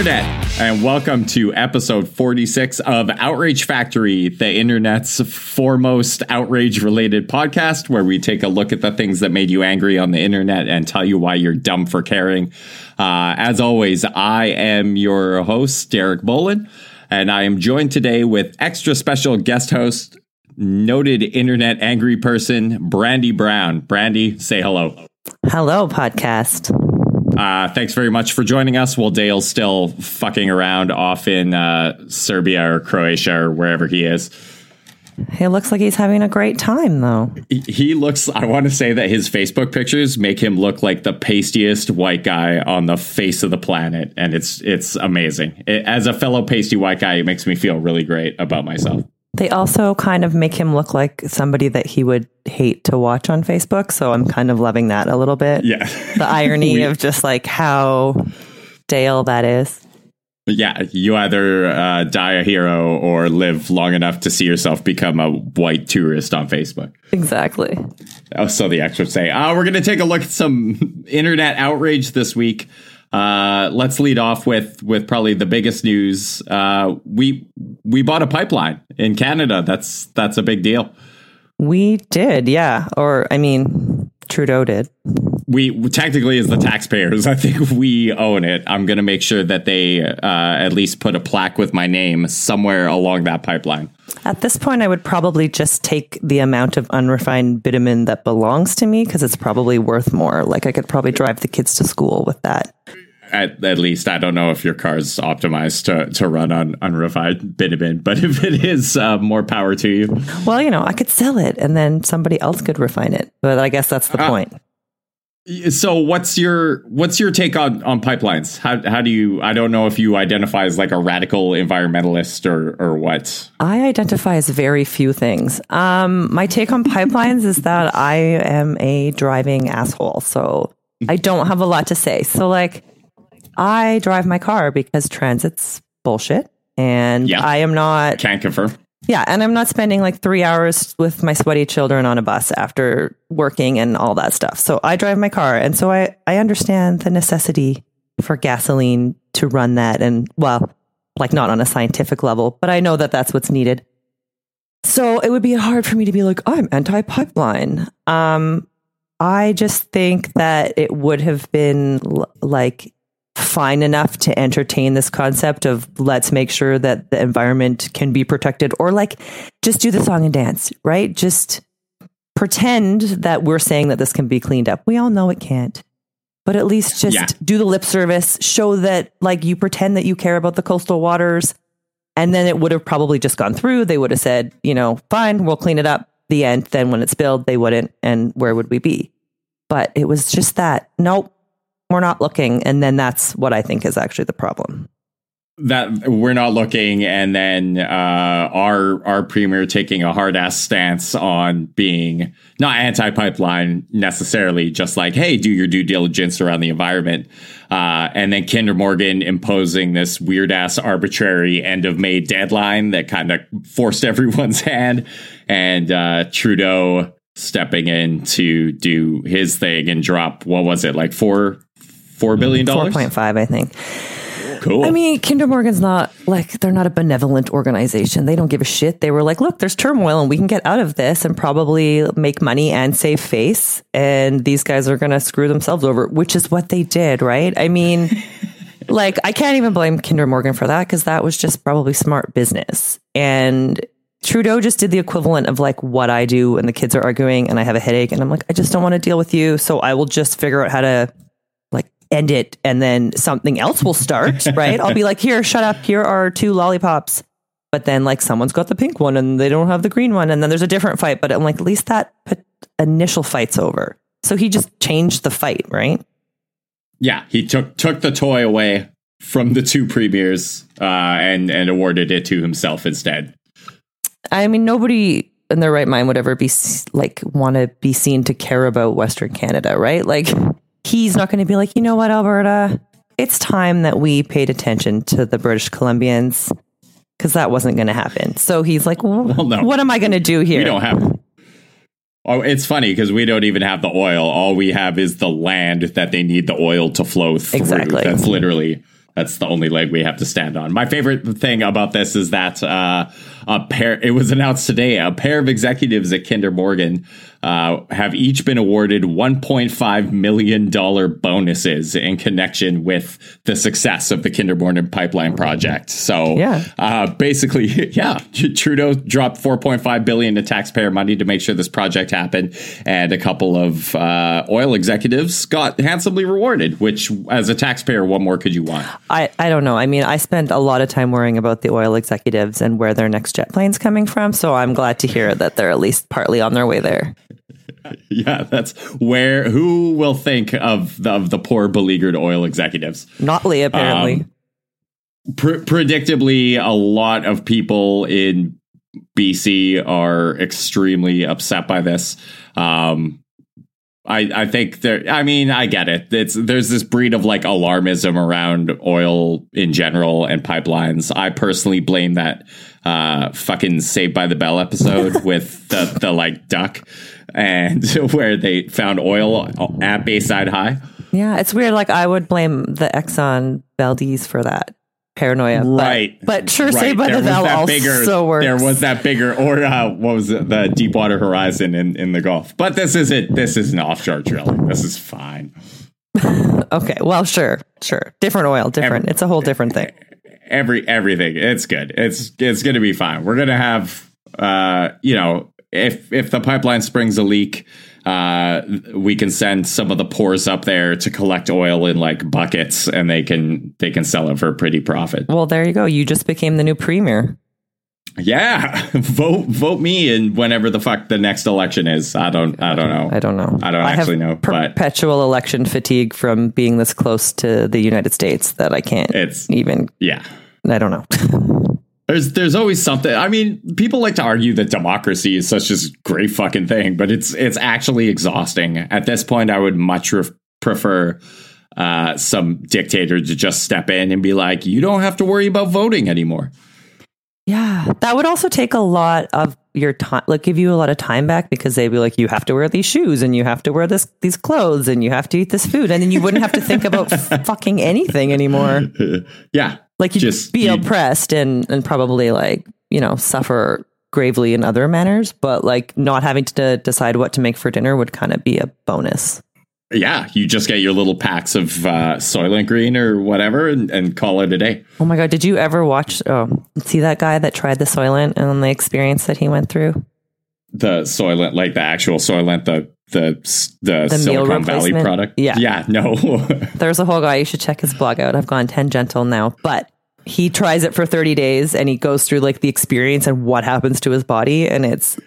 Internet, and welcome to episode 46 of Outrage Factory, the Internet's foremost outrage related podcast, where we take a look at the things that made you angry on the Internet and tell you why you're dumb for caring. Uh, as always, I am your host, Derek Bolin, and I am joined today with extra special guest host, noted Internet angry person, Brandy Brown. Brandy, say hello. Hello, podcast. Uh, thanks very much for joining us. While Dale's still fucking around off in uh, Serbia or Croatia or wherever he is. He looks like he's having a great time, though. He, looks, I want to say that his Facebook pictures make him look like the pastiest white guy on the face of the planet. And it's, it's amazing. It, as a fellow pasty white guy, it makes me feel really great about myself. They also kind of make him look like somebody that he would hate to watch on Facebook. So I'm kind of loving that a little bit. Yeah. The irony we, of just like how Dale that is. Yeah. You either uh, die a hero or live long enough to see yourself become a white tourist on Facebook. Exactly. Oh, so the experts say, oh, we're going to take a look at some internet outrage this week. Uh, let's lead off with with probably the biggest news. Uh, we we bought a pipeline in Canada. That's that's a big deal. We did, yeah. Or I mean, Trudeau did. We technically, as the taxpayers, I think we own it. I'm going to make sure that they uh, at least put a plaque with my name somewhere along that pipeline. At this point, I would probably just take the amount of unrefined bitumen that belongs to me because it's probably worth more. Like I could probably drive the kids to school with that at, at least I don't know if your car's optimized to, to run on unrefined bitumen, but if it is, uh, more power to you. Well, you know, I could sell it and then somebody else could refine it. But I guess that's the uh, point. So what's your what's your take on, on pipelines? How how do you I don't know if you identify as like a radical environmentalist or or what? I identify as very few things. Um my take on pipelines is that I am a driving asshole. So I don't have a lot to say. So like I drive my car because transit's bullshit. And yeah. I am not. Can't confirm. Yeah. And I'm not spending like three hours with my sweaty children on a bus after working and all that stuff. So I drive my car. And so I, I understand the necessity for gasoline to run that. And well, like not on a scientific level, but I know that that's what's needed. So it would be hard for me to be like, I'm anti pipeline. Um, I just think that it would have been l- like fine enough to entertain this concept of let's make sure that the environment can be protected or like just do the song and dance, right? Just pretend that we're saying that this can be cleaned up. We all know it can't. But at least just yeah. do the lip service, show that like you pretend that you care about the coastal waters and then it would have probably just gone through. They would have said, you know, fine, we'll clean it up. The end. Then when it's spilled, they wouldn't. And where would we be? But it was just that. Nope we're not looking. And then that's what I think is actually the problem. That we're not looking, and then uh, our our premier taking a hard ass stance on being not anti pipeline necessarily, just like hey, do your due diligence around the environment, uh, and then Kinder Morgan imposing this weird ass arbitrary end of May deadline that kind of forced everyone's hand, and uh, Trudeau stepping in to do his thing and drop what was it like four four mm-hmm. billion dollars, four point five, I think. Cool. I mean, Kinder Morgan's not like they're not a benevolent organization. They don't give a shit. They were like, look, there's turmoil and we can get out of this and probably make money and save face. And these guys are going to screw themselves over, which is what they did, right? I mean, like, I can't even blame Kinder Morgan for that because that was just probably smart business. And Trudeau just did the equivalent of like what I do when the kids are arguing and I have a headache and I'm like, I just don't want to deal with you. So I will just figure out how to end it and then something else will start, right? I'll be like, here, shut up. Here are two lollipops. But then like someone's got the pink one and they don't have the green one. And then there's a different fight. But I'm like, at least that initial fight's over. So he just changed the fight, right? Yeah. He took, took the toy away from the two premiers uh, and, and awarded it to himself instead. I mean, nobody in their right mind would ever be like want to be seen to care about Western Canada, right? Like he's not going to be like, you know what, Alberta, it's time that we paid attention to the British Columbians because that wasn't going to happen. So he's like, well, well no. what am I going to do here? We don't have. Oh, it's funny because we don't even have the oil. All we have is the land that they need the oil to flow through. Exactly. That's literally That's the only leg we have to stand on. My favorite thing about this is that uh, a pair. It was announced today. A pair of executives at Kinder Morgan uh, have each been awarded 1.5 million dollar bonuses in connection with the success of the Kinder Morgan pipeline project. So, Yeah. uh, basically, yeah, Trudeau dropped $4.5 billion in taxpayer money to make sure this project happened, and a couple of uh, oil executives got handsomely rewarded. Which, as a taxpayer, what more could you want? I, I don't know. I mean, I spent a lot of time worrying about the oil executives and where their next jet plane's coming from. So I'm glad to hear that they're at least partly on their way there. Yeah, that's where. Who will think of the, of the poor beleaguered oil executives? Notley, apparently. Um, Pre- predictably, a lot of people in BC are extremely upset by this. Um, I, I think there. I mean, I get it. It's there's this breed of like alarmism around oil in general and pipelines. I personally blame that uh, fucking Saved by the Bell episode with the the like duck and where they found oil at Bayside High. yeah, it's weird. Like, I would blame the Exxon Valdez for that paranoia. but- Right. But, sure, Right. Saved by There the was Bell that also works. There was that bigger, or uh, what was it, the Deepwater Horizon in, in the Gulf. But this isn't. This isn't offshore drilling. This is fine. Okay, well, sure, sure. Different oil, different. it's a whole different thing. Every everything. It's good. It's it's going to be fine. We're going to have, uh, you know, if if the pipeline springs a leak. Uh, we can send some of the pores up there to collect oil in like buckets, and they can they can sell it for a pretty profit. Well, there you go. You just became the new premier. Yeah, vote vote me in whenever the fuck the next election is. I don't I don't know. I don't know. I don't actually know, but- perpetual election fatigue from being this close to the United States that I can't It's even. yeah. I don't know. There's there's always something. I mean, people like to argue that democracy is such a great fucking thing, but it's it's actually exhausting. At this point, I would much ref- prefer uh, some dictator to just step in and be like, "You don't have to worry about voting anymore." Yeah, that would also take a lot of your time, like give you a lot of time back because they'd be like, you have to wear these shoes and you have to wear this these clothes and you have to eat this food, and then you wouldn't have to think about f- fucking anything anymore. yeah, Like you'd Just- be you'd- oppressed and and probably like you know suffer gravely in other manners, but like not having to decide what to make for dinner would kind of be a bonus. yeah. You just get your little packs of uh, Soylent Green or whatever, and, and call it a day. Oh my god, did you ever watch? Oh, see that guy that tried the Soylent and the experience that he went through? The Soylent, like the actual Soylent, the the the, The Silicon Valley product. Yeah. yeah. No, There's a whole guy. You should check his blog out. I've gone tangential now, but he tries it for 30 days and he goes through like the experience and what happens to his body, and it's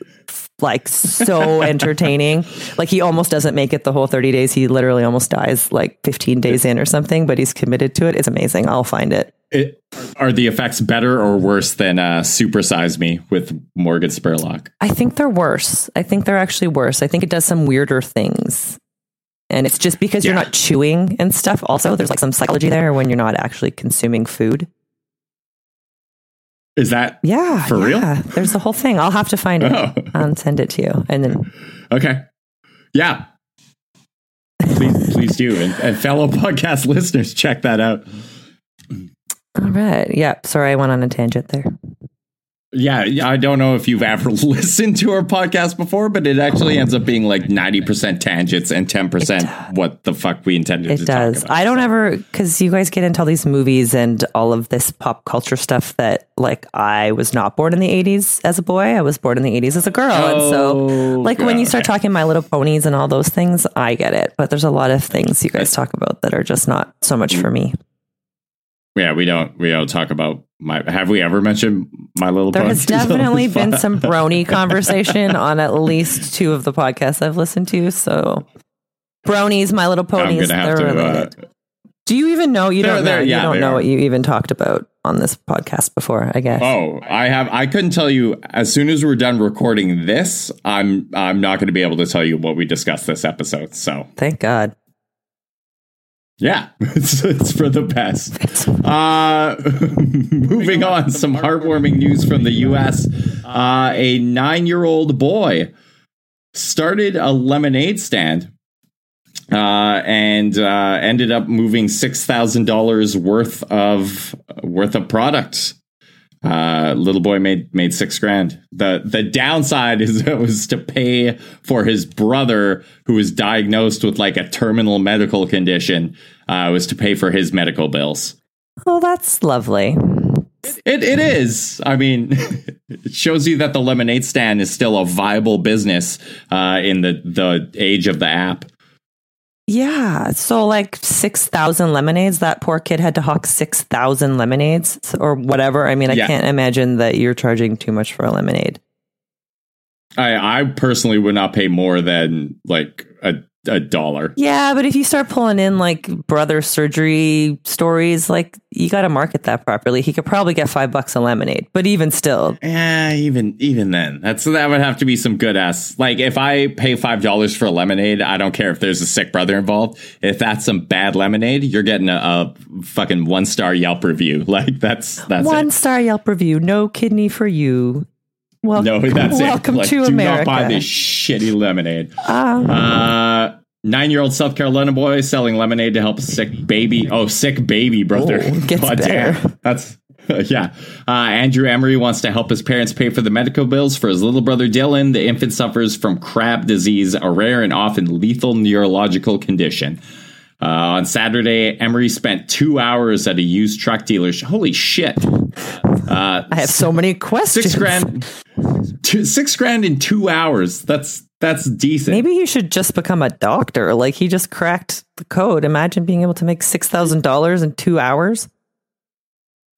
like so entertaining. Like he almost doesn't make it the whole 30 days. He literally almost dies like 15 days in or something, but he's committed to it. It's amazing. I'll find it. It, are the effects better or worse than uh, Supersize Me with Morgan Spurlock? I think they're worse. I think they're actually worse. I think it does some weirder things. And it's just because you're not chewing and stuff. Also, there's like some psychology there when you're not actually consuming food. Is that Yeah. For real? There's the whole thing. I'll have to find it Oh. and send it to you. And then okay? Yeah, please, please do, and, and fellow podcast listeners, check that out. All right. Yeah. Sorry, I went on a tangent there. Yeah, yeah, I don't know if you've ever listened to our podcast before, but it actually ends up being like ninety percent tangents and ten percent what the fuck we intended It to does. talk about. I don't ever because you guys get into all these movies and all of this pop culture stuff that like I was not born in the '80s as a boy. I was born in the '80s as a girl, and so Oh, like when you start talking My Little Ponies and all those things, I get it. But there's a lot of things you guys talk about that are just not so much for mm. me. Yeah, we don't we don't talk about my. Have we ever mentioned my little? There has definitely been pod? some brony conversation on at least two of the podcasts I've listened to. So bronies, My Little Ponies, they're to. Uh, related. Do you even know? You don't know. they're- you don't know are. what you even talked about on this podcast before. I guess. Oh, I have. I couldn't tell you. As soon as we're done recording this, I'm. I'm not going to be able to tell you what we discussed this episode. So Thank God. Yeah, it's, it's for the best. Uh, moving on, some heartwarming news from the U.S. Uh, a nine-year-old boy started a lemonade stand uh, and uh, ended up moving six thousand dollars worth of worth of products. Uh, little boy made made six grand. the The downside is it was to pay for his brother who was diagnosed with like a terminal medical condition. Uh, was to pay for his medical bills. Oh, that's lovely. It it is. I mean, it shows you that the lemonade stand is still a viable business uh, in the the age of the app. Yeah. So, like 6,000 lemonades. That poor kid had to hawk 6,000 lemonades or whatever. I mean, I Yeah. can't imagine that you're charging too much for a lemonade. I I personally would not pay more than like a a dollar. Yeah. But if you start pulling in like brother surgery stories, like you got to market that properly. He could probably get five bucks a lemonade. But even still, Yeah, even even then, that's that would have to be some good ass. Like if I pay five dollars for a lemonade, I don't care if there's a sick brother involved. If that's some bad lemonade, you're getting a, a fucking one star Yelp review. Like that's that's one it. star Yelp review, no kidney for you. Well, No, that's welcome it. Like, to do America. not buy this shitty lemonade. Um, Uh, nine-year-old South Carolina boy selling lemonade to help sick baby. Oh, sick baby brother. Oh, gets God damn. That's yeah. Uh, Andrew Emery wants to help his parents pay for the medical bills for his little brother Dylan. The infant suffers from Krabbe disease, a rare and often lethal neurological condition. Uh, on Saturday, Emery spent two hours at a used truck dealership. Holy shit! Uh, I have so many questions. six grand, two, six grand in two hours. That's that's decent. Maybe he should just become a doctor. Like he just cracked the code. Imagine being able to make six thousand dollars in two hours.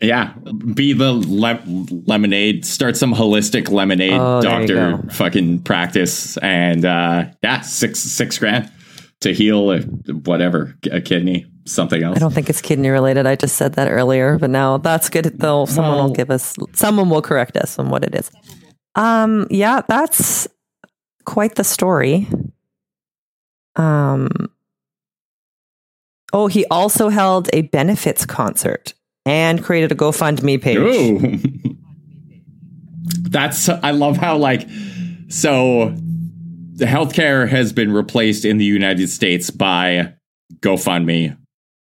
Yeah, be the le- lemonade. Start some holistic lemonade Oh, doctor fucking practice, and uh, yeah, six six grand to heal a, whatever a kidney, something else. I don't think it's kidney related. I just said that earlier, but now that's good. Though someone Well- will give us, someone will correct us on what it is. Um, yeah, that's quite the story. Um, oh, he also held a benefits concert and created a GoFundMe page. Ooh. That's I love how like so the healthcare has been replaced in the United States by GoFundMe,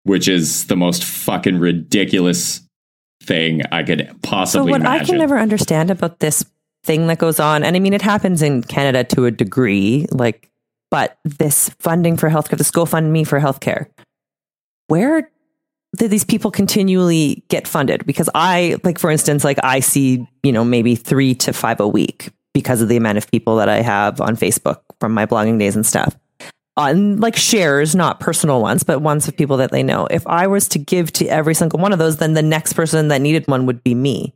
which is the most fucking ridiculous thing I could possibly. Imagine. So what I can never understand about this thing that goes on, and I mean it happens in Canada to a degree, like, but this funding for healthcare, this GoFundMe for healthcare, where do these people continually get funded? Because I, like, for instance, like I see, you know, maybe three to five a week because of the amount of people that I have on Facebook from my blogging days and stuff. Uh, on like shares, not personal ones, but ones of people that they know. If I was to give to every single one of those, then the next person that needed one would be me.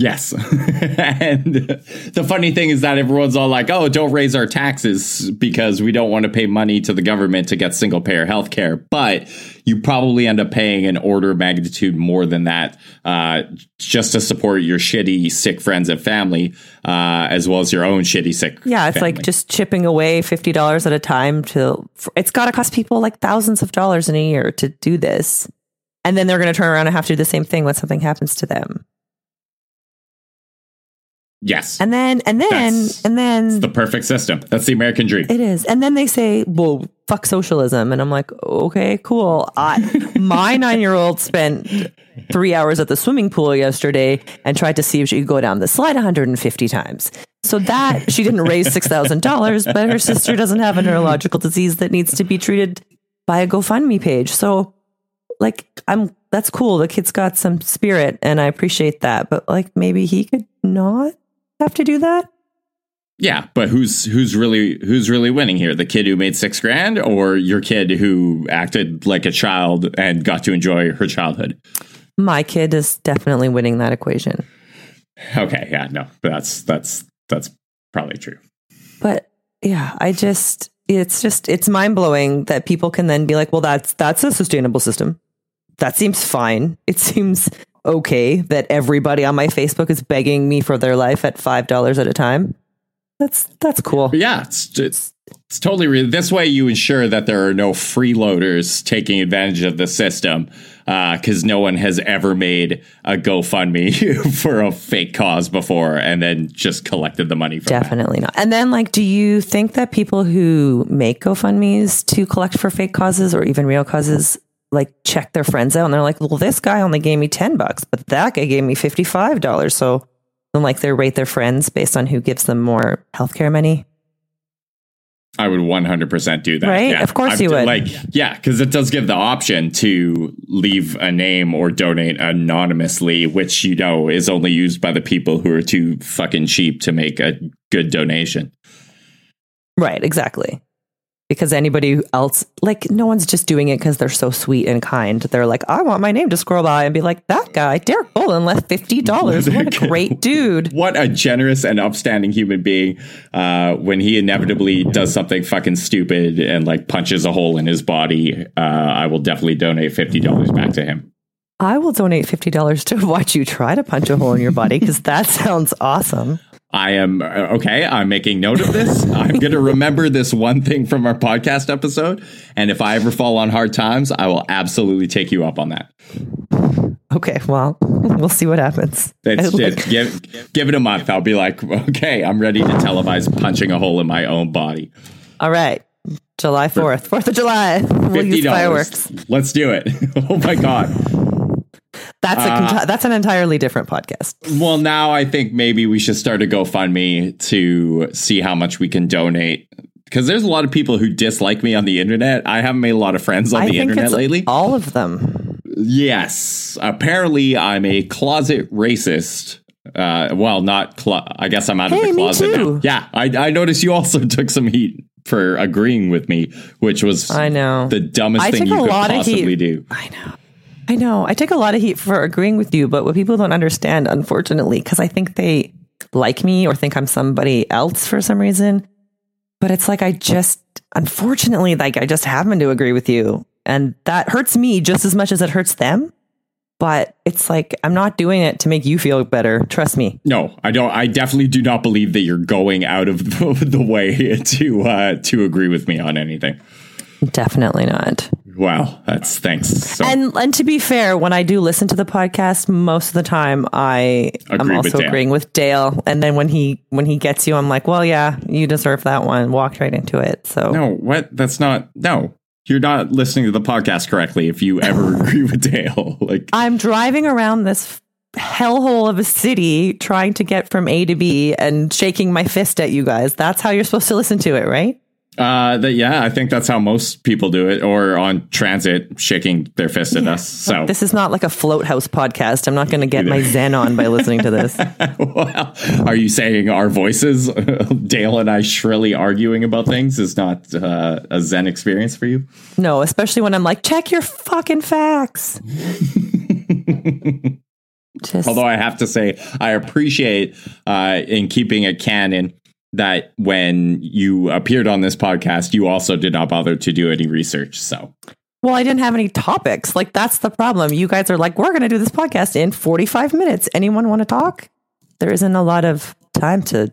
Yes. and the funny thing is that everyone's all like, oh, don't raise our taxes because we don't want to pay money to the government to get single payer health care. But you probably end up paying an order of magnitude more than that uh, just to support your shitty, sick friends and family, uh, as well as your own shitty, sick Yeah, it's family. like just chipping away fifty dollars at a time to. It's got to cost people like thousands of dollars in a year to do this, and then they're going to turn around and have to do the same thing when something happens to them. Yes. And then, and then, That's- and then it's the perfect system. That's the American dream. it is. And then they say, "Well, fuck socialism," and I'm like, "Okay, cool." I, my nine year old spent three hours at the swimming pool yesterday and tried to see if she could go down the slide 150 times. So that she didn't raise six thousand dollars, but her sister doesn't have a neurological disease that needs to be treated by a GoFundMe page. So, like, I'm that's cool. The kid's got some spirit, and I appreciate that. But like, maybe he could not have to do that. Yeah, but who's who's really who's really winning here? The kid who made six grand, or your kid who acted like a child and got to enjoy her childhood? My kid is definitely winning that equation. Okay, yeah, no, that's that's that's probably true. But yeah, I just it's just it's mind blowing that people can then be like, well, that's that's a sustainable system. That seems fine. It seems okay that everybody on my Facebook is begging me for their life at five dollars at a time. That's that's cool. Yeah, it's it's It's totally re- this way. You ensure that there are no freeloaders taking advantage of the system because uh, no one has ever made a GoFundMe for a fake cause before and then just collected the money. From Definitely not. And then, like, do you think that people who make GoFundmes to collect for fake causes or even real causes like check their friends out and they're like, well, this guy only gave me 10 bucks, but that guy gave me $55. So then like they rate their friends based on who gives them more healthcare money. I would 100% do that. Right? Yeah. Of course I'm, you would. Like, yeah, because it does give the option to leave a name or donate anonymously, which you know is only used by the people who are too fucking cheap to make a good donation. Right, exactly because anybody else like no one's just doing it because they're so sweet and kind. They're like i want my name to scroll by and be like that guy derek bolin left $50 what a great dude. What a generous and upstanding human being uh, when he inevitably does something fucking stupid and like punches a hole in his body uh, i will definitely donate $50 back to him. I will donate $50 to watch you try to punch a hole in your body because that sounds awesome I am uh, okay. I'm making note of this. I'm going to remember this one thing from our podcast episode. And if I ever fall on hard times, I will absolutely take you up on that. Okay. Well, we'll see what happens. It's, like- give, give it a month. I'll be like, okay, I'm ready to televise punching a hole in my own body. All right. July 4th, 4th of July. We'll use fireworks. Let's do it. oh my God. That's a uh, that's an entirely different podcast. Well, now I think maybe we should start a GoFundMe to see how much we can donate. Because there's a lot of people who dislike me on the internet. I haven't made a lot of friends on I the internet lately. All of them. Yes. Apparently, I'm a closet racist. Uh, well, not. Clo- I guess I'm out hey, of the closet now. Yeah, I, I noticed you also took some heat for agreeing with me, which was I know the dumbest I thing you could possibly do. I know. I know. I take a lot of heat for agreeing with you, but what people don't understand, unfortunately, because I think they like me or think I'm somebody else for some reason. But it's like I just, unfortunately, like I just happen to agree with you. And that hurts me just as much as it hurts them. But it's like I'm not doing it to make you feel better. Trust me. No, I don't. I definitely do not believe that you're going out of the way to uh, to agree with me on anything. Definitely not. Wow, that's thanks. So, and and to be fair, when I do listen to the podcast, most of the time I am also with agreeing with Dale. And then when he when he gets you, I'm like, well, yeah, you deserve that one. Walked right into it. So no, what? That's not no. You're not listening to the podcast correctly. If you ever agree with Dale, like I'm driving around this hellhole of a city trying to get from A to B and shaking my fist at you guys. That's how you're supposed to listen to it, right? Uh, that yeah, I think that's how most people do it, or on transit, shaking their fist at us. So this is not like a float house podcast. I'm not going to get my zen on by listening to this. well, are you saying our voices, Dale and I, shrilly arguing about things, is not uh, a zen experience for you? No, especially when I'm like, check your fucking facts. Just. Although I have to say, I appreciate uh, in keeping it canon that when you appeared on this podcast, you also did not bother to do any research. So, well, I didn't have any topics. Like, that's the problem. You guys are like, we're going to do this podcast in 45 minutes. Anyone want to talk? There isn't a lot of time to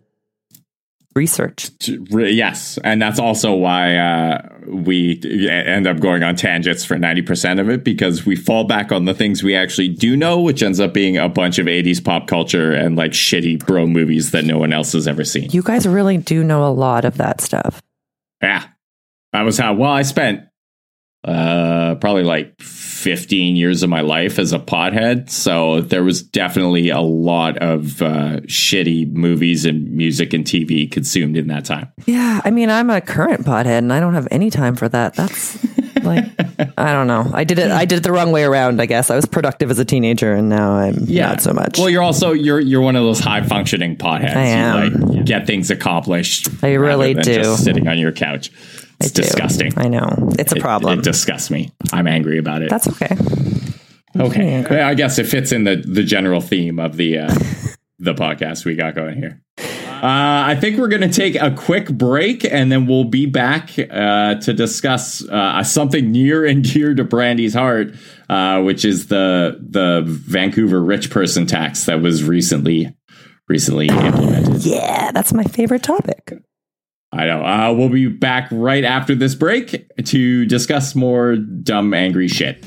research. Yes, and that's also why uh, we end up going on tangents for ninety percent of it because we fall back on the things we actually do know, which ends up being a bunch of '80s pop culture and like shitty bro movies that no one else has ever seen. You guys really do know a lot of that stuff. Yeah, that was how. Well, I spent uh, probably like 15 years of my life as a pothead. So there was definitely a lot of uh, shitty movies and music and TV consumed in that time. Yeah. I mean, I'm a current pothead and I don't have any time for that. That's like, I don't know. I did it. I did it the wrong way around, I guess. I was productive as a teenager and now I'm yeah. not so much. Well, you're also, you're, you're one of those high functioning potheads. I am. You like get things accomplished. I really do. sitting on your couch. It's disgusting. I know. It's a problem. It, it, disgusts me. I'm angry about it. That's okay. Okay. I guess it fits in the, the general theme of the uh, the podcast we got going here. Uh, I think we're going to take a quick break and then we'll be back uh, to discuss uh, something near and dear to Brandy's heart, uh, which is the the Vancouver rich person tax that was recently recently implemented. Yeah, that's my favorite topic. I know. Uh, we'll be back right after this break to discuss more dumb, angry shit.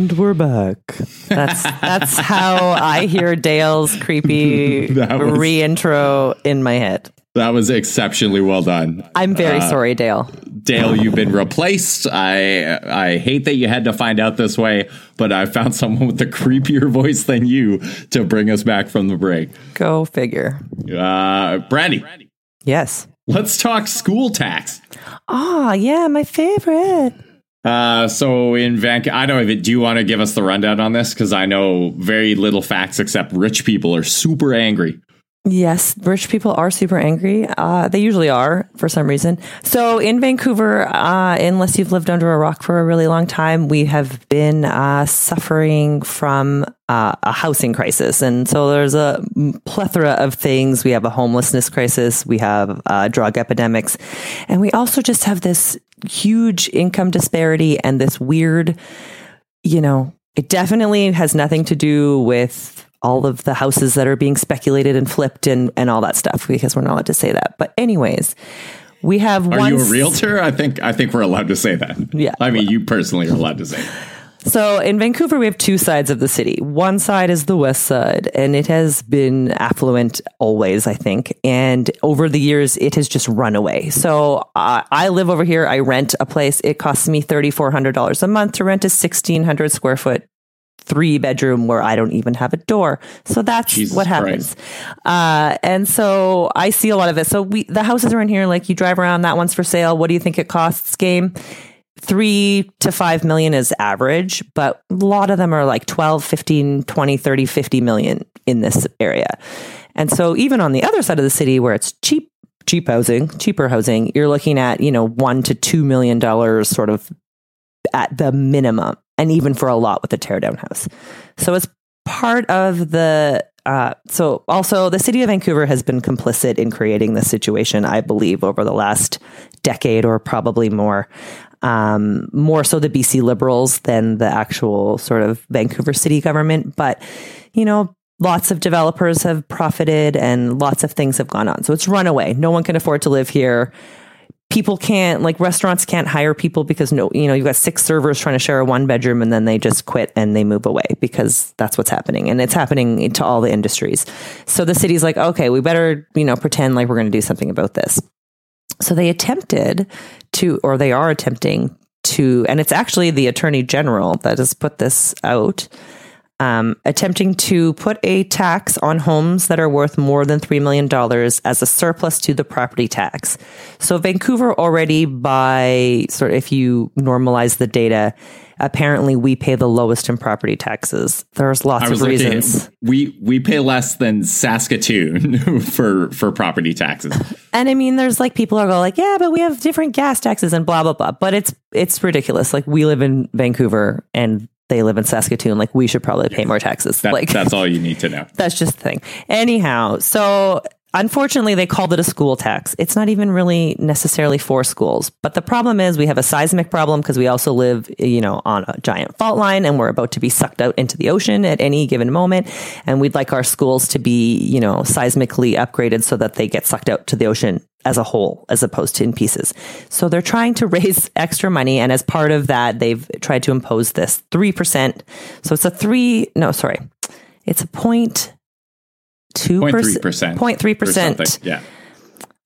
And we're back. That's that's how I hear Dale's creepy was- re-intro in my head. That was exceptionally well done. I'm very sorry, Dale. Dale, you've been replaced. I I hate that you had to find out this way, but I found someone with a creepier voice than you to bring us back from the break. Go figure. Uh, Brandy, Yes. let's talk school tax. Ah, yeah, my favorite. Uh, so in Vancouver, I don't even. Do you want to give us the rundown on this? Because I know very little facts except rich people are super angry. Yes, rich people are super angry. Uh, they usually are for some reason. So in Vancouver, uh, unless you've lived under a rock for a really long time, we have been uh, suffering from uh, a housing crisis. And so there's a plethora of things. We have a homelessness crisis, we have uh, drug epidemics, and we also just have this huge income disparity and this weird, you know, it definitely has nothing to do with all of the houses that are being speculated and flipped and, and all that stuff because we're not allowed to say that. But anyways, we have Are you a realtor? I think I think we're allowed to say that. Yeah. I mean, you personally are allowed to say. That. So in Vancouver, we have two sides of the city. One side is the west side, and it has been affluent always, I think. And over the years, it has just run away. So uh, I live over here. I rent a place. It costs me thirty four hundred dollars a month to rent a sixteen hundred square foot three bedroom where I don't even have a door. So that's Jesus what happens. Uh, and so I see a lot of it. So we, the houses around here, like you drive around, that one's for sale. What do you think it costs game? Three to five million is average, but a lot of them are like 12, 15, 20, 30, 50 million in this area. And so even on the other side of the city where it's cheap, cheap housing, cheaper housing, you're looking at, you know, one to two million dollars sort of at the minimum, and even for a lot with a teardown house. So it's part of the. Uh, so also, the city of Vancouver has been complicit in creating this situation, I believe, over the last decade or probably more. Um, more so the BC Liberals than the actual sort of Vancouver city government. But, you know, lots of developers have profited and lots of things have gone on. So it's runaway. No one can afford to live here people can't like restaurants can't hire people because no you know you've got six servers trying to share a one bedroom and then they just quit and they move away because that's what's happening and it's happening to all the industries so the city's like okay we better you know pretend like we're going to do something about this so they attempted to or they are attempting to and it's actually the attorney general that has put this out um, attempting to put a tax on homes that are worth more than $3 million as a surplus to the property tax. So Vancouver already by sort of, if you normalize the data, apparently we pay the lowest in property taxes. There's lots of reasons. At, we we pay less than Saskatoon for for property taxes. And I mean, there's like people are going like, yeah, but we have different gas taxes and blah, blah, blah. But it's, it's ridiculous. Like we live in Vancouver and they live in Saskatoon. Like we should probably pay more taxes. That, like that's all you need to know. That's just the thing. Anyhow, so unfortunately, they called it a school tax. It's not even really necessarily for schools. But the problem is we have a seismic problem because we also live, you know, on a giant fault line and we're about to be sucked out into the ocean at any given moment. And we'd like our schools to be, you know, seismically upgraded so that they get sucked out to the ocean as a whole as opposed to in pieces. So they're trying to raise extra money and as part of that they've tried to impose this 3%. So it's a 3 no sorry. It's a point two 0.3%. percent, point three percent. Yeah.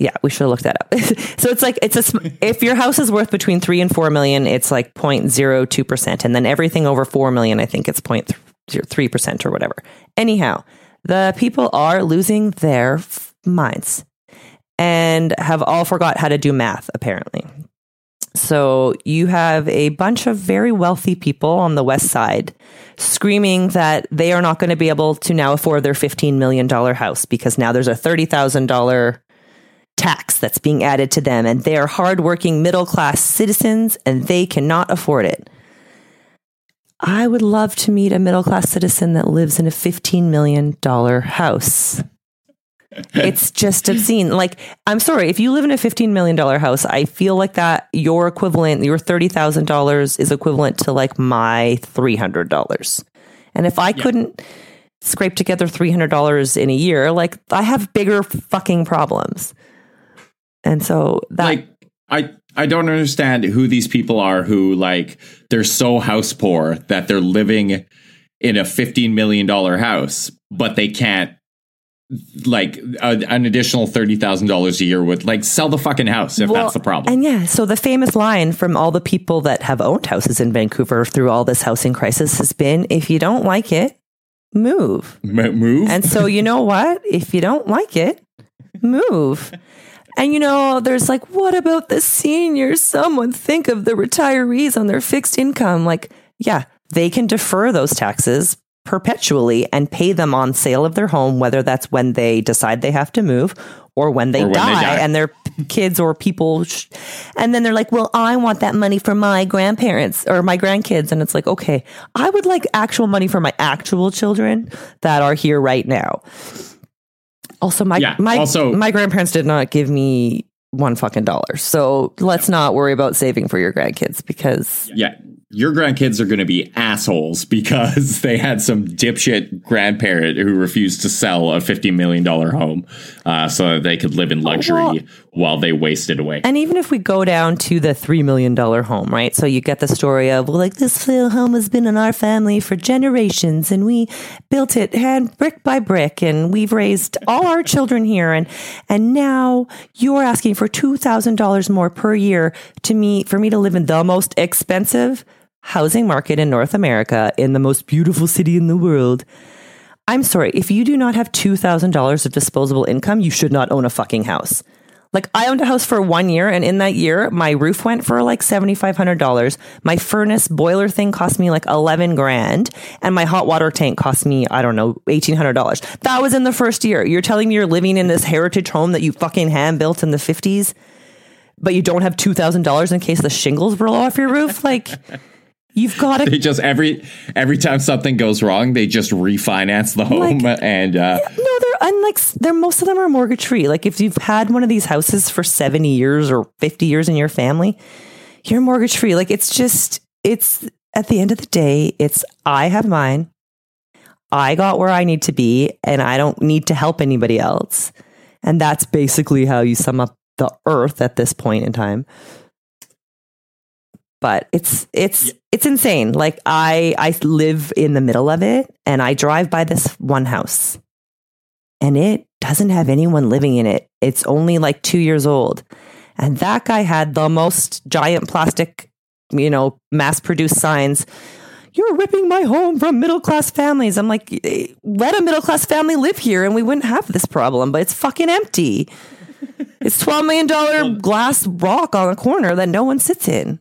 Yeah, we should have looked that up. so it's like it's a sm- if your house is worth between three and four million, it's like 0.02 percent, and then everything over four million, I think it's 0.3 percent or whatever. Anyhow, the people are losing their f- minds and have all forgot how to do math apparently. So you have a bunch of very wealthy people on the west side screaming that they are not going to be able to now afford their $15 million house because now there's a $30,000 tax that's being added to them and they are hardworking middle class citizens and they cannot afford it. I would love to meet a middle class citizen that lives in a $15 million house. It's just obscene. Like, I'm sorry, if you live in a $15 million house, I feel like that your equivalent, your $30,000 is equivalent to like my $300. And if I couldn't scrape together $300 in a year, like I have bigger fucking problems. And so that, like I I don't understand who these people are who like they're so house poor that they're living in a 15 million dollar house but they can't like a, an additional $30,000 a year would like sell the fucking house if Well, that's the problem. And yeah, so the famous line from all the people that have owned houses in Vancouver through all this housing crisis has been if you don't like it, move. M- move And so, you know what? If you don't like it, move. And you know, there's like, what about the seniors? Someone think of the retirees on their fixed income. Like, yeah, they can defer those taxes perpetually and pay them on sale of their home, whether that's when they decide they have to move or when they, Or when they die, die. and their kids or people. Sh- and then they're like, well, I want that money for my grandparents or my grandkids. And it's like, okay, I would like actual money for my actual children that are here right now. Also, my Yeah, my also- my grandparents did not give me one fucking dollar. So let's not worry about saving for your grandkids because yeah, your grandkids are going to be assholes because they had some dipshit grandparent who refused to sell a $50 million home uh, so that they could live in luxury Well- while they wasted away. And even if we go down to the $3 million home, right? So you get the story of, well, like this little home has been in our family for generations and we built it hand brick by brick and we've raised all our children here. And, and now you're asking for $2,000 more per year to me, for me to live in the most expensive housing market in North America in the most beautiful city in the world. I'm sorry, if you do not have $2,000 of disposable income, you should not own a fucking house. Like I owned a house for one year, and in that year, my roof went for like seventy five hundred dollars. My furnace boiler thing cost me like eleven grand, and my hot water tank cost me I don't know eighteen hundred dollars. That was in the first year. You're telling me you're living in this heritage home that you fucking hand built in the fifties, but you don't have two thousand dollars in case the shingles roll off your roof? Like you've got to they just every every time something goes wrong, they just refinance the home Like- and uh, No, they're unlike they're most of them are mortgage free. Like if you've had one of these houses for 70 years or 50 years in your family, you're mortgage free. Like it's just it's at the end of the day, it's I have mine. I got where I need to be and I don't need to help anybody else. And that's basically how you sum up the earth at this point in time. But it's it's it's insane. Like I I live in the middle of it and I drive by this one house and it doesn't have anyone living in it. It's only like 2 years old. And that guy had the most giant plastic, you know, mass produced signs. You're ripping my home from middle class families. I'm like, eh, let a middle class family live here and we wouldn't have this problem, but it's fucking empty. It's $12 million glass rock on a corner that no one sits in.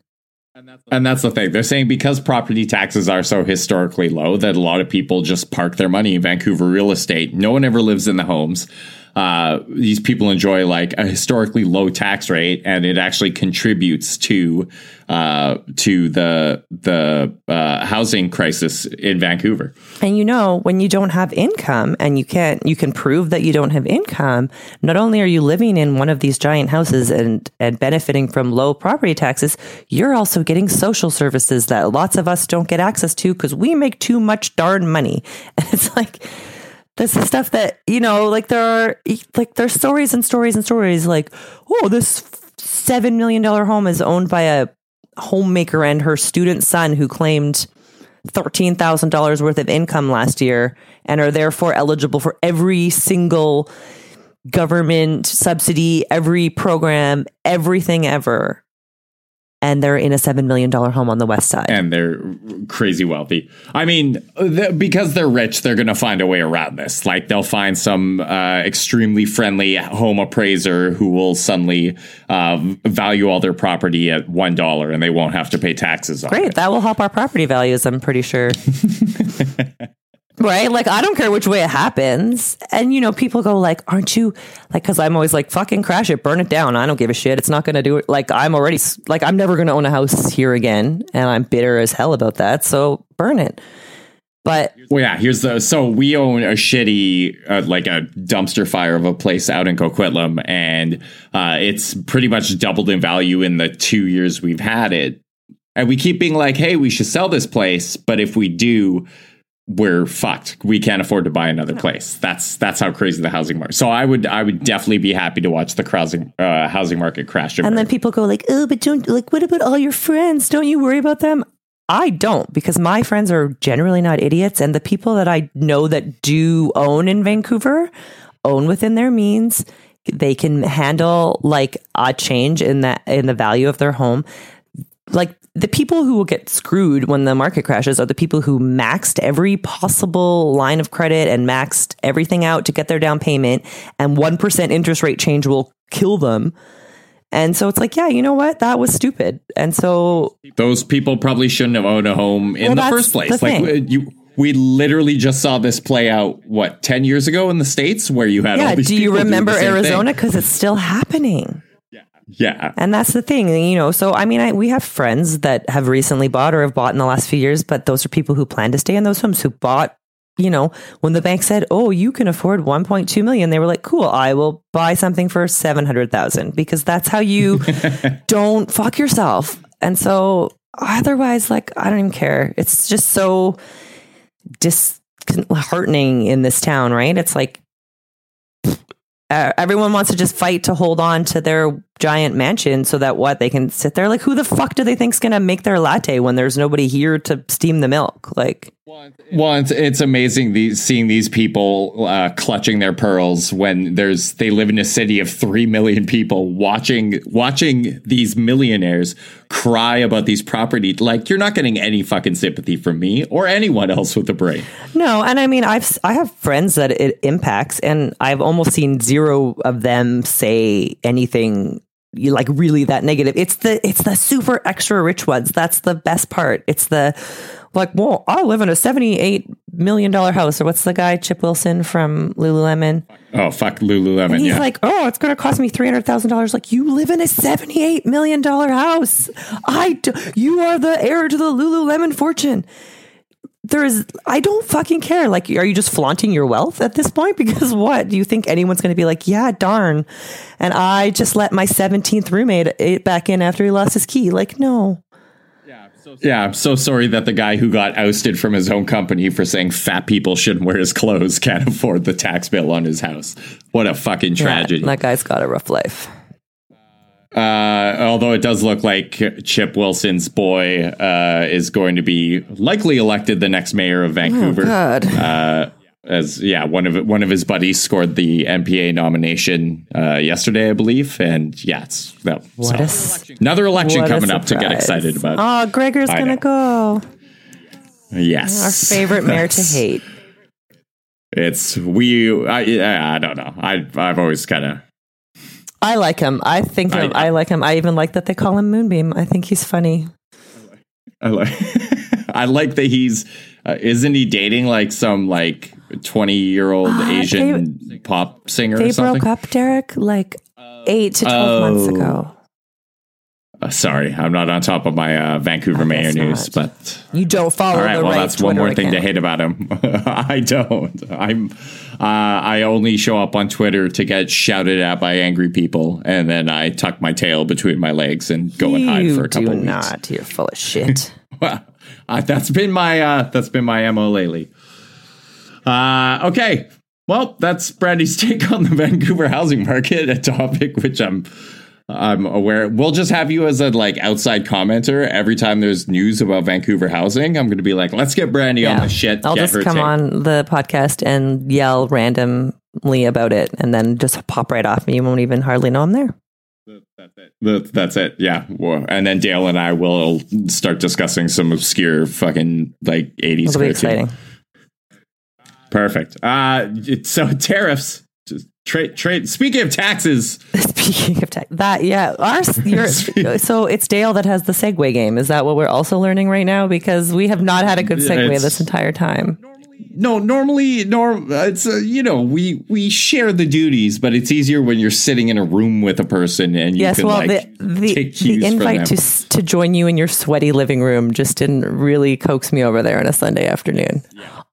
And that's the thing. They're saying because property taxes are so historically low that a lot of people just park their money in Vancouver real estate. No one ever lives in the homes. Uh, these people enjoy like a historically low tax rate, and it actually contributes to uh, to the the uh, housing crisis in Vancouver. And you know, when you don't have income and you can't, you can prove that you don't have income, not only are you living in one of these giant houses and, and benefiting from low property taxes, you're also getting social services that lots of us don't get access to because we make too much darn money. And it's like, this is stuff that, you know, like there are, like there's stories and stories and stories like, oh, this $7 million home is owned by a homemaker and her student son who claimed $13,000 worth of income last year and are therefore eligible for every single government subsidy, every program, everything ever. And they're in a $7 million home on the west side. and they're crazy wealthy. I mean, th- because they're rich, they're going to find a way around this. Like they'll find some uh, extremely friendly home appraiser who will suddenly uh, value all their property at one dollar, and they won't have to pay taxes on Great. it. That will help our property values, I'm pretty sure. right? Like, I don't care which way it happens. And, you know, people go, like, aren't you, like, because I'm always like, fucking crash it, burn it down. I don't give a shit. It's not going to do it. Like, I'm already, like, I'm never going to own a house here again. And I'm bitter as hell about that. So burn it. But Well, yeah. Here's the so we own a shitty uh, like a dumpster fire of a place out in Coquitlam, and uh, it's pretty much doubled in value in the two years we've had it. And we keep being like, "Hey, we should sell this place," but if we do, we're fucked. We can't afford to buy another place. That's that's how crazy the housing market. So I would I would definitely be happy to watch the housing uh, housing market crash. and then people go like, "Oh, but don't like what about all your friends? Don't you worry about them?" I don't because my friends are generally not idiots and the people that I know that do own in Vancouver own within their means. They can handle like a change in that in the value of their home. Like the people who will get screwed when the market crashes are the people who maxed every possible line of credit and maxed everything out to get their down payment and 1% interest rate change will kill them. And so it's like, yeah, you know what? That was stupid. And so those people probably shouldn't have owned a home in Well, the first place. the like you, we literally just saw this play out what ten years ago in the states, where you had yeah, all these. do you remember the. Arizona? Because it's still happening. Yeah, And that's the thing, you know. So, I mean, I, we have friends that have recently bought or have bought in the last few years, but those are people who plan to stay in those homes who bought, you know, when the bank said, "Oh, you can afford 1.2 million," they were like, "Cool, I will buy something for 700,000 because that's how you don't fuck yourself." And so, otherwise, like, I don't even care. It's just so disheartening in this town, right? It's like everyone wants to just fight to hold on to their giant mansion so that what they can sit there like who the fuck do they think's gonna make their latte when there's nobody here to steam the milk like well, it's, it's amazing these seeing these people uh, clutching their pearls when there's they live in a city of three million people watching watching these millionaires cry about these property. Like you're not getting any fucking sympathy from me or anyone else with a brain. no and i mean i've i have friends that it impacts and i've almost seen zero of them say anything you like really that negative it's the it's the super extra rich ones that's the best part it's the like well i live in a 78 million dollar house or what's the guy chip wilson from lululemon Oh fuck Lululemon. And he's yeah. like, "Oh, it's going to cost me three hundred thousand dollars." Like, you live in a seventy-eight million dollar house. I, do, you are the heir to the Lululemon fortune. There is, I don't fucking care. Like, are you just flaunting your wealth at this point? Because what do you think anyone's going to be like? Yeah, darn. And I just let my seventeenth roommate it back in after he lost his key. Like, no. Yeah, I'm so sorry that the guy who got ousted from his own company for saying fat people shouldn't wear his clothes can't afford the tax bill on his house. What a fucking tragedy. Yeah, that guy's got a rough life. Uh, although it does look like Chip Wilson's boy uh, is going to be likely elected the next mayor of Vancouver. God. Uh, as yeah, one of one of his buddies scored the NPA nomination uh, yesterday, I believe, and yeah, it's no, What so- another election coming up to get excited about. Oh, Gregor's I going to know. go. yes, Our favorite mayor to hate. It's we. I I don't know. I I've always kind of I like him. I think I- of, I, like him. I even like that they call him Moonbeam. I think he's funny. I like I like that he's uh, isn't he dating like some like twenty year old Ah, Asian pop singer They or something? broke up, Derek, like eight to twelve months Oh. ago. Uh, sorry, I'm not on top of my uh, Vancouver mayor news, not. but You don't follow all right, the well right that's one more thing to hate about him. I don't. I'm. Uh, I only show up on Twitter to get shouted at by angry people, and then I tuck my tail between my legs and go and hide for a couple do weeks. not. You're full of shit. Well, uh, that's been my uh, that's been my mo lately. Uh, okay, well, that's Brandy's take on the Vancouver housing market, a topic which I'm I'm aware. We'll just have you as a like outside commenter every time there's news about Vancouver housing. I'm going to be like, let's get Brandy on the shit. I'll just come take. on the podcast and yell randomly about it, and then just pop right off, and you won't even hardly know I'm there. That's it. That's it. Yeah. And then Dale and I will start discussing some obscure fucking like 80s It'll be exciting. Perfect. Uh, so tariffs. Trade. Trade. Speaking of taxes, Speaking of tech, that yeah. You're, so it's Dale that has the segue game. Is that what we're also learning right now? Because we have not had a good segue It's- this entire time. No, normally, norm, it's uh, you know we we share the duties, but it's easier when you're sitting in a room with a person and you Yes, can well, like the the, take the invite to to join you in your sweaty living room just didn't really coax me over there on a Sunday afternoon.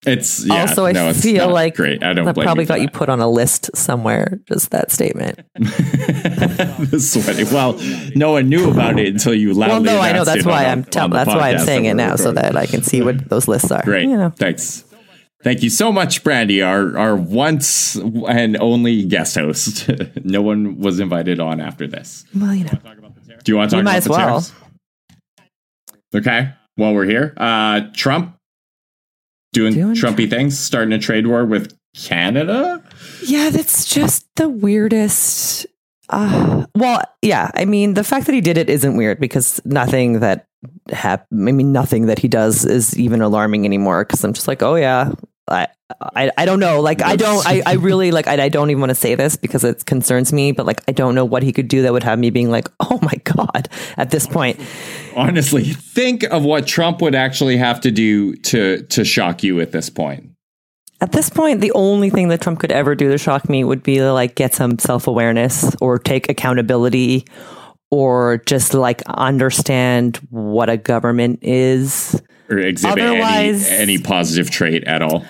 It's yeah, also, I no, feel like great. I don't blame probably got you put on a list somewhere. Just that statement. sweaty. Well, no one knew about it until you loudly. Well, no, I know that's why I'm the- tell, that's why I'm saying it now so that I can see what those lists are. Great. You know. Thanks. Thank you so much, Brandy, our our once and only guest host. no one was invited on after this. Well, you know. Do you want to talk We about as the well. tariffs? Okay. While we're here, uh, Trump doing, Doing Trumpy things, starting a trade war with Canada. Yeah, that's just the weirdest. Uh, well, yeah. I mean, the fact that he did it isn't weird because nothing that hap- I mean, nothing that he does is even alarming anymore. Because I'm just like, oh yeah, I, I, I don't know. Like, I don't. I, I really like. I, I don't even want to say this because it concerns me. But like, I don't know what he could do that would have me being like, oh my god, at this point. Honestly, think of what Trump would actually have to do to to shock you at this point. At this point, the only thing that Trump could ever do to shock me would be to like get some self awareness or take accountability or just like understand what a government is. Or exhibit Otherwise- any, any positive trait at all.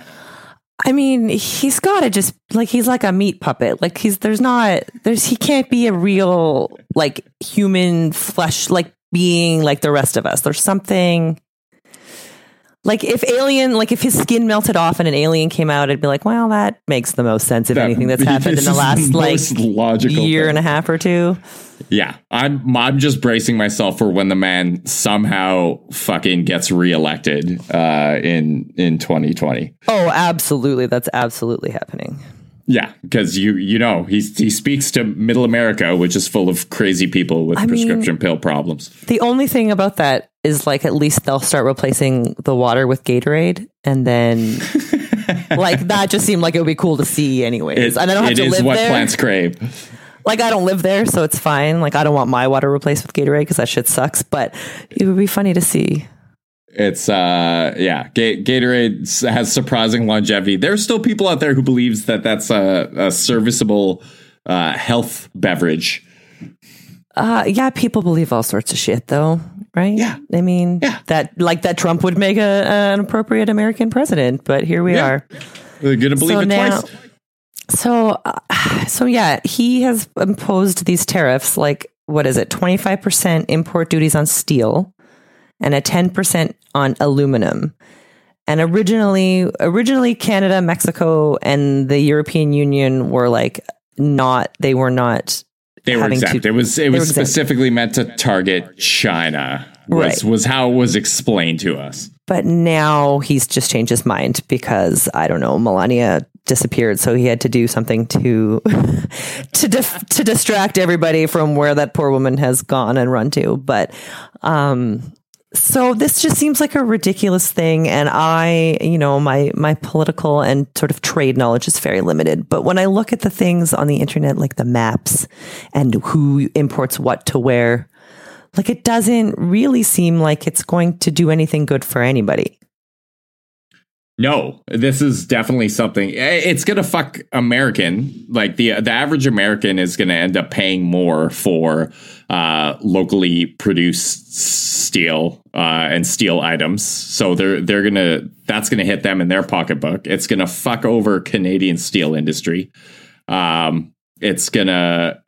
I mean, he's got to just like he's like a meat puppet. Like he's there's not there's he can't be a real like human flesh like being like the rest of us. There's something like if alien like if his skin melted off and an alien came out, I'd be like, well, that makes the most sense of That- anything that's happened in the last like logical year thing. and a half or two. Yeah, I'm I'm just bracing myself for when the man somehow fucking gets reelected uh, in in 2020. Oh, absolutely. That's absolutely happening. Yeah, because you you know he he speaks to Middle America, which is full of crazy people with I mean- prescription pill problems. The only thing about that is like at least they'll start replacing the water with Gatorade and then like that just seemed like it would be cool to see anyways. It, and I don't have it to is live what there. plants crave. Like I don't live there, so it's fine. Like I don't want my water replaced with Gatorade because that shit sucks, but it would be funny to see. It's uh yeah, Ga- Gatorade has surprising longevity. There's still people out there who believes that that's a, a serviceable uh, health beverage. Uh yeah, people believe all sorts of shit though, right? Yeah. I mean Yeah. that like that Trump would make a, an appropriate American president, but here we Yeah. are. They're gonna believe So it now- twice. So, uh, so yeah, he has imposed these tariffs. Like, what is it? Twenty five percent import duties on steel, and a ten percent on aluminum. And originally, originally Canada, Mexico, and the European Union were like not. They were not. They were having to- exempt. it was it was exempt. specifically meant to target China. Was Right. was how it was explained to us. But now he's just changed his mind because I don't know. Melania disappeared, so he had to do something to to dif- to distract everybody from where that poor woman has gone and run to. But um, so this just seems like a ridiculous thing, and I, you know, my my political and sort of trade knowledge is very limited. But when I look at the things on the internet, like the maps and who imports what to where, like it doesn't really seem like it's going to do anything good for anybody. No, this is definitely something. eh, It's gonna fuck American. Like the the average American is gonna end up paying more for uh, locally produced steel uh, and steel items. So they're they're gonna that's gonna hit them in their pocketbook. It's gonna fuck over Canadian steel industry. Um, it's gonna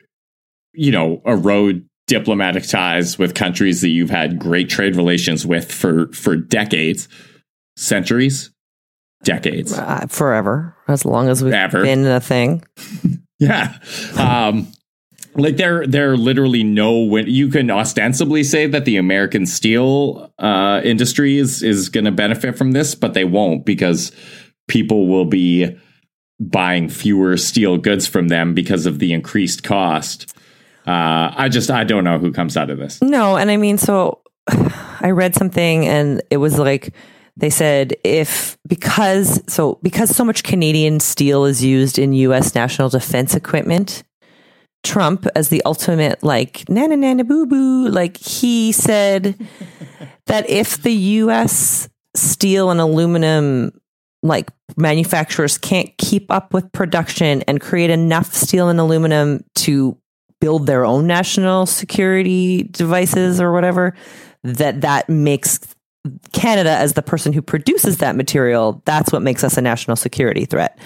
you know erode diplomatic ties with countries that you've had great trade relations with for for decades, centuries decades. uh, forever, as long as we've Ever. been a thing. Yeah. Um, like there, there are literally no win. You can ostensibly say that the American steel uh, industry is is going to benefit from this, but they won't because people will be buying fewer steel goods from them because of the increased cost. Uh, I just I don't know who comes out of this. No, and I mean, so I read something, and it was like they said if because so because so much Canadian steel is used in U.S. national defense equipment. Trump, as the ultimate like nana nana boo boo, like he said that if the U.S. steel and aluminum like manufacturers can't keep up with production and create enough steel and aluminum to build their own national security devices or whatever that that makes Canada as the person who produces that material that's what makes us a national security threat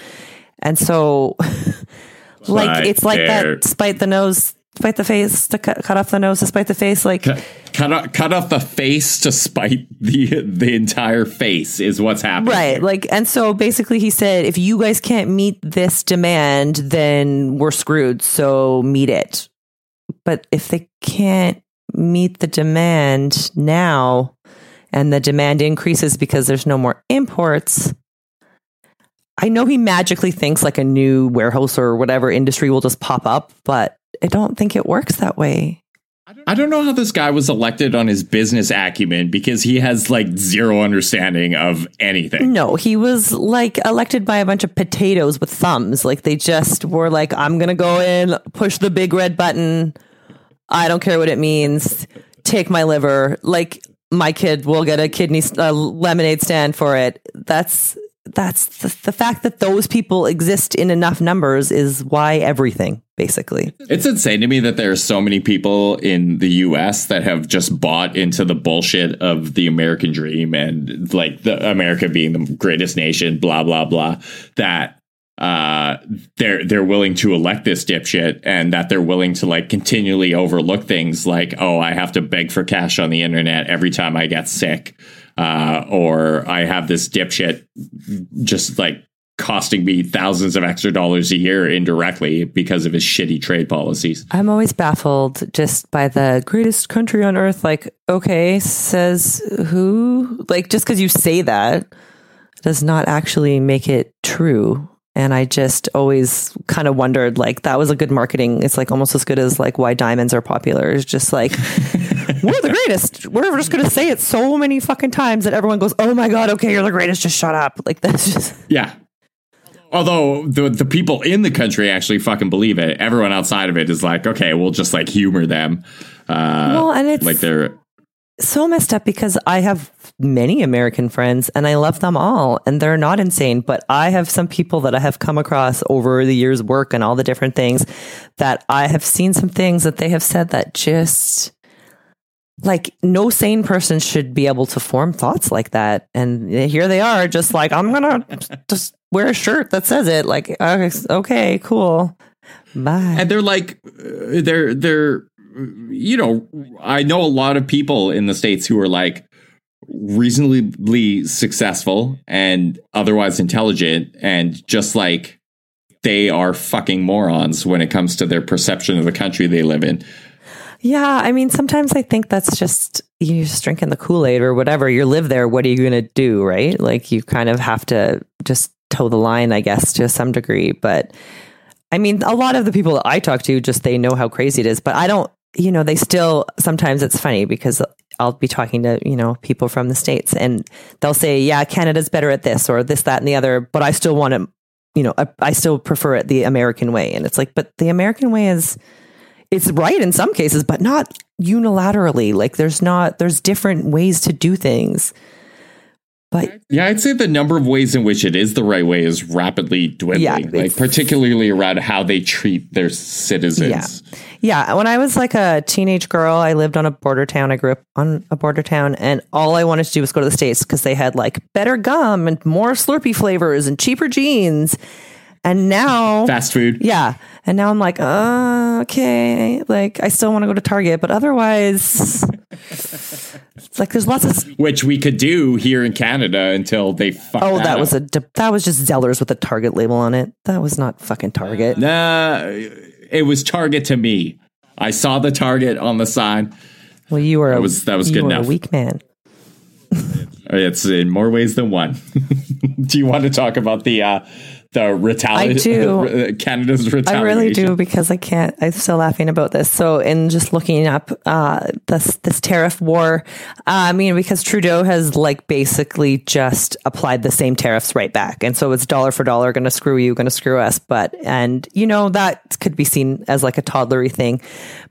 and so like Right it's like there. that spite the nose spite the face to cut, cut off the nose to spite the face like cut off, cut off the face to spite the the entire face is what's happening. Right. Like, and so basically he said, if you guys can't meet this demand, then we're screwed. So meet it. But if they can't meet the demand now and the demand increases because there's no more imports, I know he magically thinks like a new warehouse or whatever industry will just pop up, but I don't think it works that way. I don't know how this guy was elected on his business acumen because he has like zero understanding of anything. No, he was like elected by a bunch of potatoes with thumbs. Like they just were like, I'm going to go in, push the big red button. I don't care what it means. Take my liver. Like my kid will get a kidney uh, lemonade stand for it. That's that's the, the fact that those people exist in enough numbers is why everything basically. It's insane to me that there are so many people in the US that have just bought into the bullshit of the American dream and like the America being the greatest nation, blah blah blah, that uh they're they're willing to elect this dipshit and that they're willing to like continually overlook things like, oh, I have to beg for cash on the internet every time I get sick. Uh, or I have this dipshit just like costing me thousands of extra dollars a year indirectly because of his shitty trade policies. I'm always baffled just by the greatest country on earth. Like, okay, says who? Like, just because you say that does not actually make it true. And I just always kind of wondered, like, that was a good marketing. It's like almost as good as like why diamonds are popular. It's just like, we're the greatest. We're just going to say it so many fucking times that everyone goes, oh my God, okay, you're the greatest. Just shut up. Like, that's just. Yeah. Although the the people in the country actually fucking believe it, everyone outside of it is like, okay, we'll just like humor them. Uh, Well, and it's- like they're so messed up because I have many American friends and I love them all and they're not insane. But I have some people that I have come across over the years' work and all the different things that I have seen some things that they have said that just like no sane person should be able to form thoughts like that. And here they are, just like, I'm going to just wear a shirt that says it. Like, okay, cool. Bye. and they're like uh, they're they're you know i know a lot of people in the states who are like reasonably successful and otherwise intelligent and just like they are fucking morons when it comes to their perception of the country they live in Yeah, I mean, sometimes I think that's just you're just drinking the Kool Aid or whatever. You live there. What are you going to do, right? Like you kind of have to just toe the line, I guess, to some degree. But I mean, a lot of the people that I talk to just they know how crazy it is. But I don't, you know, they still sometimes it's funny because I'll be talking to you know people from the states and they'll say, "Yeah, Canada's better at this or this, that, and the other," but I still want to. You know, I, I still prefer it the American way, and it's like, but the American way is it's right in some cases, but not unilaterally. Like there's not there's different ways to do things. But Yeah, I'd say the number of ways in which it is the right way is rapidly dwindling. Yeah, like particularly around how they treat their citizens. yeah, when I was like a teenage girl, I lived on a border town. I grew up on a border town, and all I wanted to do was go to the states because they had like better gum and more Slurpee flavors and cheaper jeans. And now, Fast food. yeah, and now I'm like, uh, okay, like I still want to go to Target, but otherwise, it's like there's lots of Which we could do here in Canada until they fuck Oh, that up. was a that was just Zellers with a Target label on it. That was not fucking Target. Nah, it was Target to me. I saw the Target on the sign. Well, you were a, was- that was good enough. A weak man. It's in more ways than one. do you want to talk about the uh, the retaliation I do. Canada's retaliation. I really do because I can't. I'm still laughing about this. So, in just looking up uh, this this tariff war, uh, I mean, because Trudeau has like basically just applied the same tariffs right back, and so it's dollar for dollar, going to screw you, going to screw us. But and you know that could be seen as like a toddlery thing,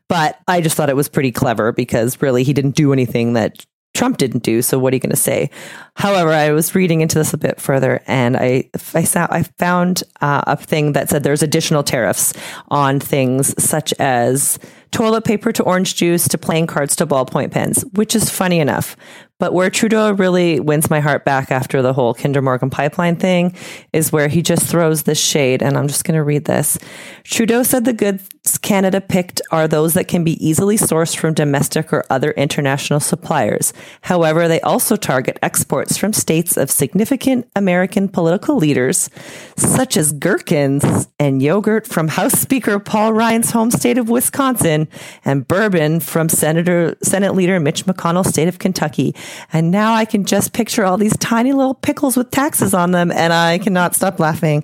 but I just thought it was pretty clever because really he didn't do anything that Trump didn't do. So what are you going to say? However, I was reading into this a bit further, and I I, saw, I found uh, a thing that said there's additional tariffs on things such as toilet paper to orange juice to playing cards to ballpoint pens, which is funny enough. But where Trudeau really wins my heart back after the whole Kinder Morgan pipeline thing is where he just throws this shade. And I'm just going to read this. Trudeau said the goods Canada picked are those that can be easily sourced from domestic or other international suppliers. However, they also target exports from states of significant American political leaders, such as gherkins and yogurt from House Speaker Paul Ryan's home state of Wisconsin and bourbon from Senator Senate Leader Mitch McConnell, state of Kentucky. And now I can just picture all these tiny little pickles with taxes on them, and I cannot stop laughing.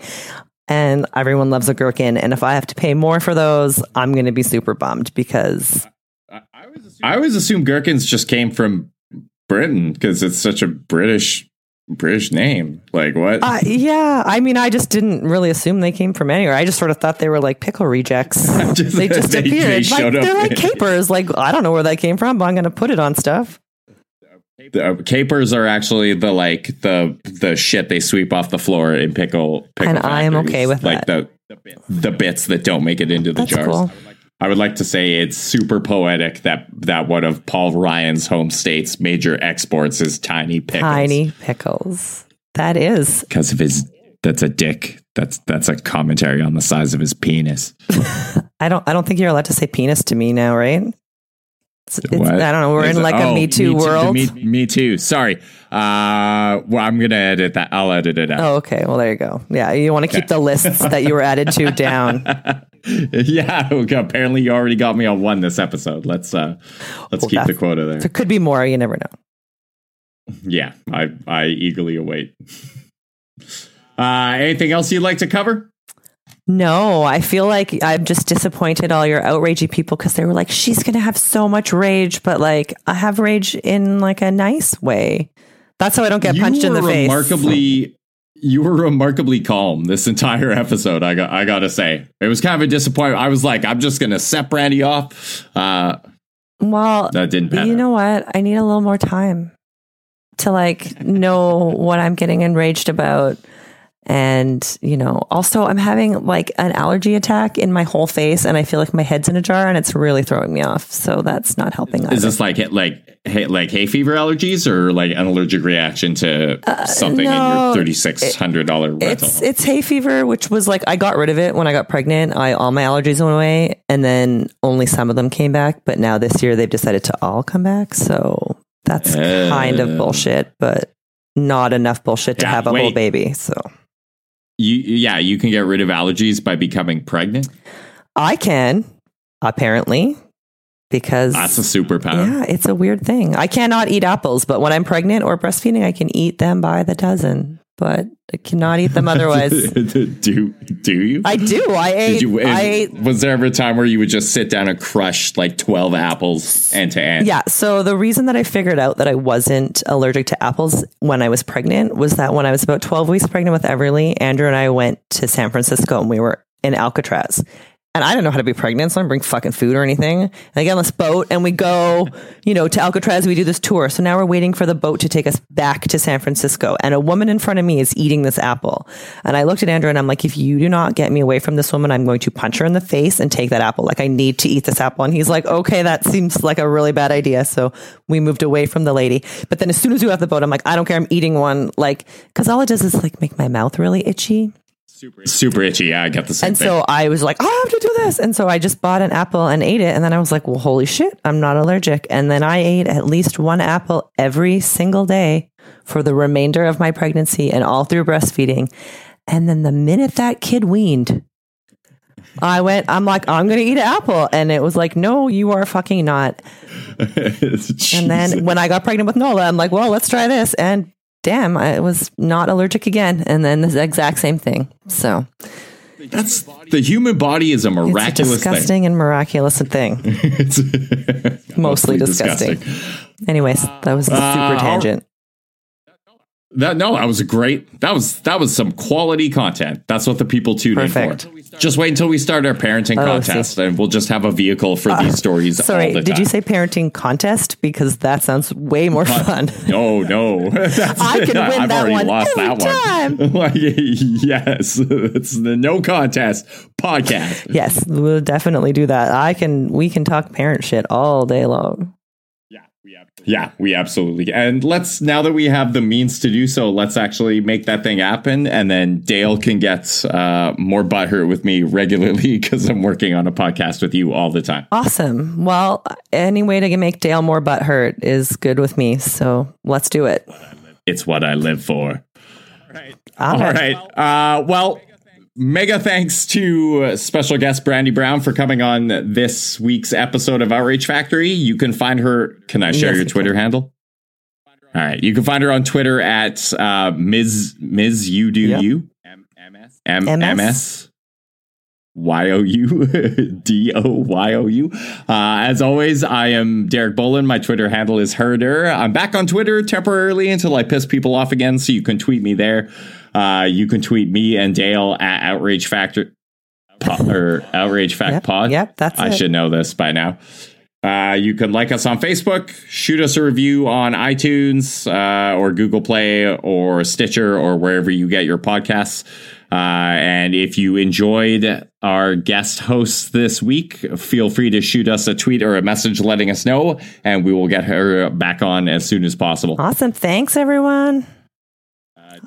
And everyone loves a gherkin. And if I have to pay more for those, I'm going to be super bummed because. I always assume gherkins just came from Britain because it's such a British British name. Like what? Uh, yeah, I mean, I just didn't really assume they came from anywhere. I just sort of thought they were like pickle rejects. Just- they just they- they appeared. like, they're like capers. Like I don't know where that came from, but I'm going to put it on stuff. The, uh, capers are actually the like the the shit they sweep off the floor in pickle. pickle And I am okay with like the the bits that don't make it into the That's jars. cool. I would like to say it's super poetic that that one of Paul Ryan's home states' major exports is tiny pickles. Tiny pickles. That is. because of his. That's a dick. That's that's a commentary on the size of his penis. I don't. I don't think you're allowed to say penis to me now, right? It's, it's, I don't know. We're Is in it- like oh, a Me Too Too- world. me, me Too. Sorry. Uh, well, I'm gonna edit that. I'll edit it out. Oh, okay. Well, there you go. Yeah, you want to keep the lists that you were added to down. yeah. okay, Apparently, you already got me on one this episode. Let's uh, let's Well, keep the quota there. There could be more. You never know. Yeah, I I eagerly await. Uh, anything else you'd like to cover? No, I feel like I'm just disappointed all your outragey people because they were like, she's going to have so much rage, but like I have rage in like a nice way. That's how I don't get punched in the were face. Remarkably, you were remarkably calm this entire episode. I got I gotta say, it was kind of a disappointment. I was like, I'm just gonna set Brandy off. Uh, Well, that didn't pan you know what? I need a little more time to like know what I'm getting enraged about. And, you know, also I'm having like an allergy attack in my whole face and I feel like my head's in a jar and it's really throwing me off. So that's not helping either. Is this like like hay, like hay fever allergies or like an allergic reaction to something Uh, no, in your thirty six hundred dollar rental? It's it's hay fever, which was like I got rid of it when I got pregnant. I all my allergies went away, and then only some of them came back. But now this year they've decided to all come back. So that's kind of bullshit, but not enough bullshit to Yeah, have a whole baby. So you yeah, you can get rid of allergies by becoming pregnant. I can apparently because That's a superpower. yeah, it's a weird thing. I cannot eat apples, but when I'm pregnant or breastfeeding, I can eat them by the dozen. But I cannot eat them otherwise. do do you? I do. I ate. You? I ate was there ever a time where you would just sit down and crush like twelve apples end to end? Yeah. So the reason that I figured out that I wasn't allergic to apples when I was pregnant was that when I was about 12 weeks pregnant with Everly, Andrew and I went to San Francisco and we were in Alcatraz. And I don't know how to be pregnant, so I don't bring fucking food or anything. And I get on this boat and we go, you know, to Alcatraz. We do this tour. So now we're waiting for the boat to take us back to San Francisco. And a woman in front of me is eating this apple. And I looked at Andrew and I'm like, if you do not get me away from this woman, I'm going to punch her in the face and take that apple. Like I need to eat this apple. And he's like, okay, that seems like a really bad idea. So we moved away from the lady. But then as soon as we left the boat, I'm like, I don't care. I'm eating one. Like, cause all it does is like make my mouth really itchy. Super itchy. Yeah, I got the same And thing. so I was like, "Oh, I have to do this. And so I just bought an apple and ate it. And then I was like, well, holy shit, I'm not allergic. And then I ate at least one apple every single day for the remainder of my pregnancy and all through breastfeeding. And then the minute that kid weaned, I went, I'm like, I'm going to eat an apple. And it was like, no, you are fucking not. And then when I got pregnant with Nola, I'm like, well, let's try this. And damn, I was not allergic again. And then the exact same thing. So that's the human body is a it's a miraculous disgusting and miraculous thing. thing. It's Mostly disgusting. Anyways, that was a super Uh, tangent. That no, that was a great. That was that was some quality content. That's what the people tuned Perfect. in for. Just wait until we start our parenting Oh, contest, and we'll just have a vehicle for uh, these stories. Sorry, the did you say parenting contest? Because that sounds way more fun. No, no. I can win I've that already one lost every that one. Like, yes, it's the no contest podcast. yes, we'll definitely do that. I can. We can talk parent shit all day long. Yeah, we ab- yeah, we absolutely. And let's now that we have the means to do so, let's actually make that thing happen. And then Dale can get uh, more butthurt with me regularly because I'm working on a podcast with you all the time. Awesome. Well, any way to make Dale more butthurt is good with me. So let's do it. It's what I live for. All All right. right. Uh, well, mega thanks to uh, special guest Brandy Brown for coming on this week's episode of Outrage Factory. You can find her. Can I share Yes, your you Twitter handle? All right. You can find her on Twitter at uh, Ms. Ms. You Do Yep. You. M- M- MS? MS. Y O U D O Y O U. Uh, as always, I am Derek Bolin. My Twitter handle is Herder. I'm back on Twitter temporarily until I piss people off again, so you can tweet me there. Uh, you can tweet me and Dale at Outrage Factor or Outrage Fact Yep, Pod. yep, that's I it. should know this by now. Uh, you can like us on Facebook, shoot us a review on iTunes uh, or Google Play or Stitcher or wherever you get your podcasts. Uh, and if you enjoyed our guest hosts this week, feel free to shoot us a tweet or a message letting us know, and we will get her back on as soon as possible. Awesome. Thanks, everyone.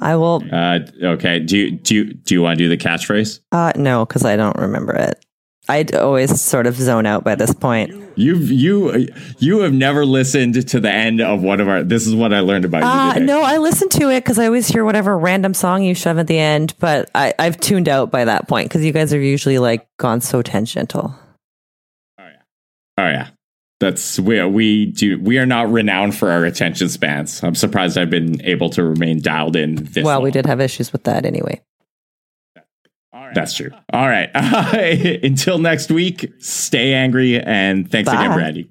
I will. Uh, okay. Do you, do you, do you want to do the catchphrase? Uh, no, because I don't remember it. I'd always sort of zone out by this point. You've you you have never listened to the end of one of our. This is what I learned about you Uh, today. no, I listen to it because I always hear whatever random song you shove at the end, but I, I've tuned out by that point because you guys are usually like gone so tangential. Oh yeah, oh yeah. that's we we do we are not renowned for our attention spans. I'm surprised I've been able to remain dialed in. This well, we did have issues with that anyway. That's true. All right. until next week, stay angry and thanks Bye. again, Brandy.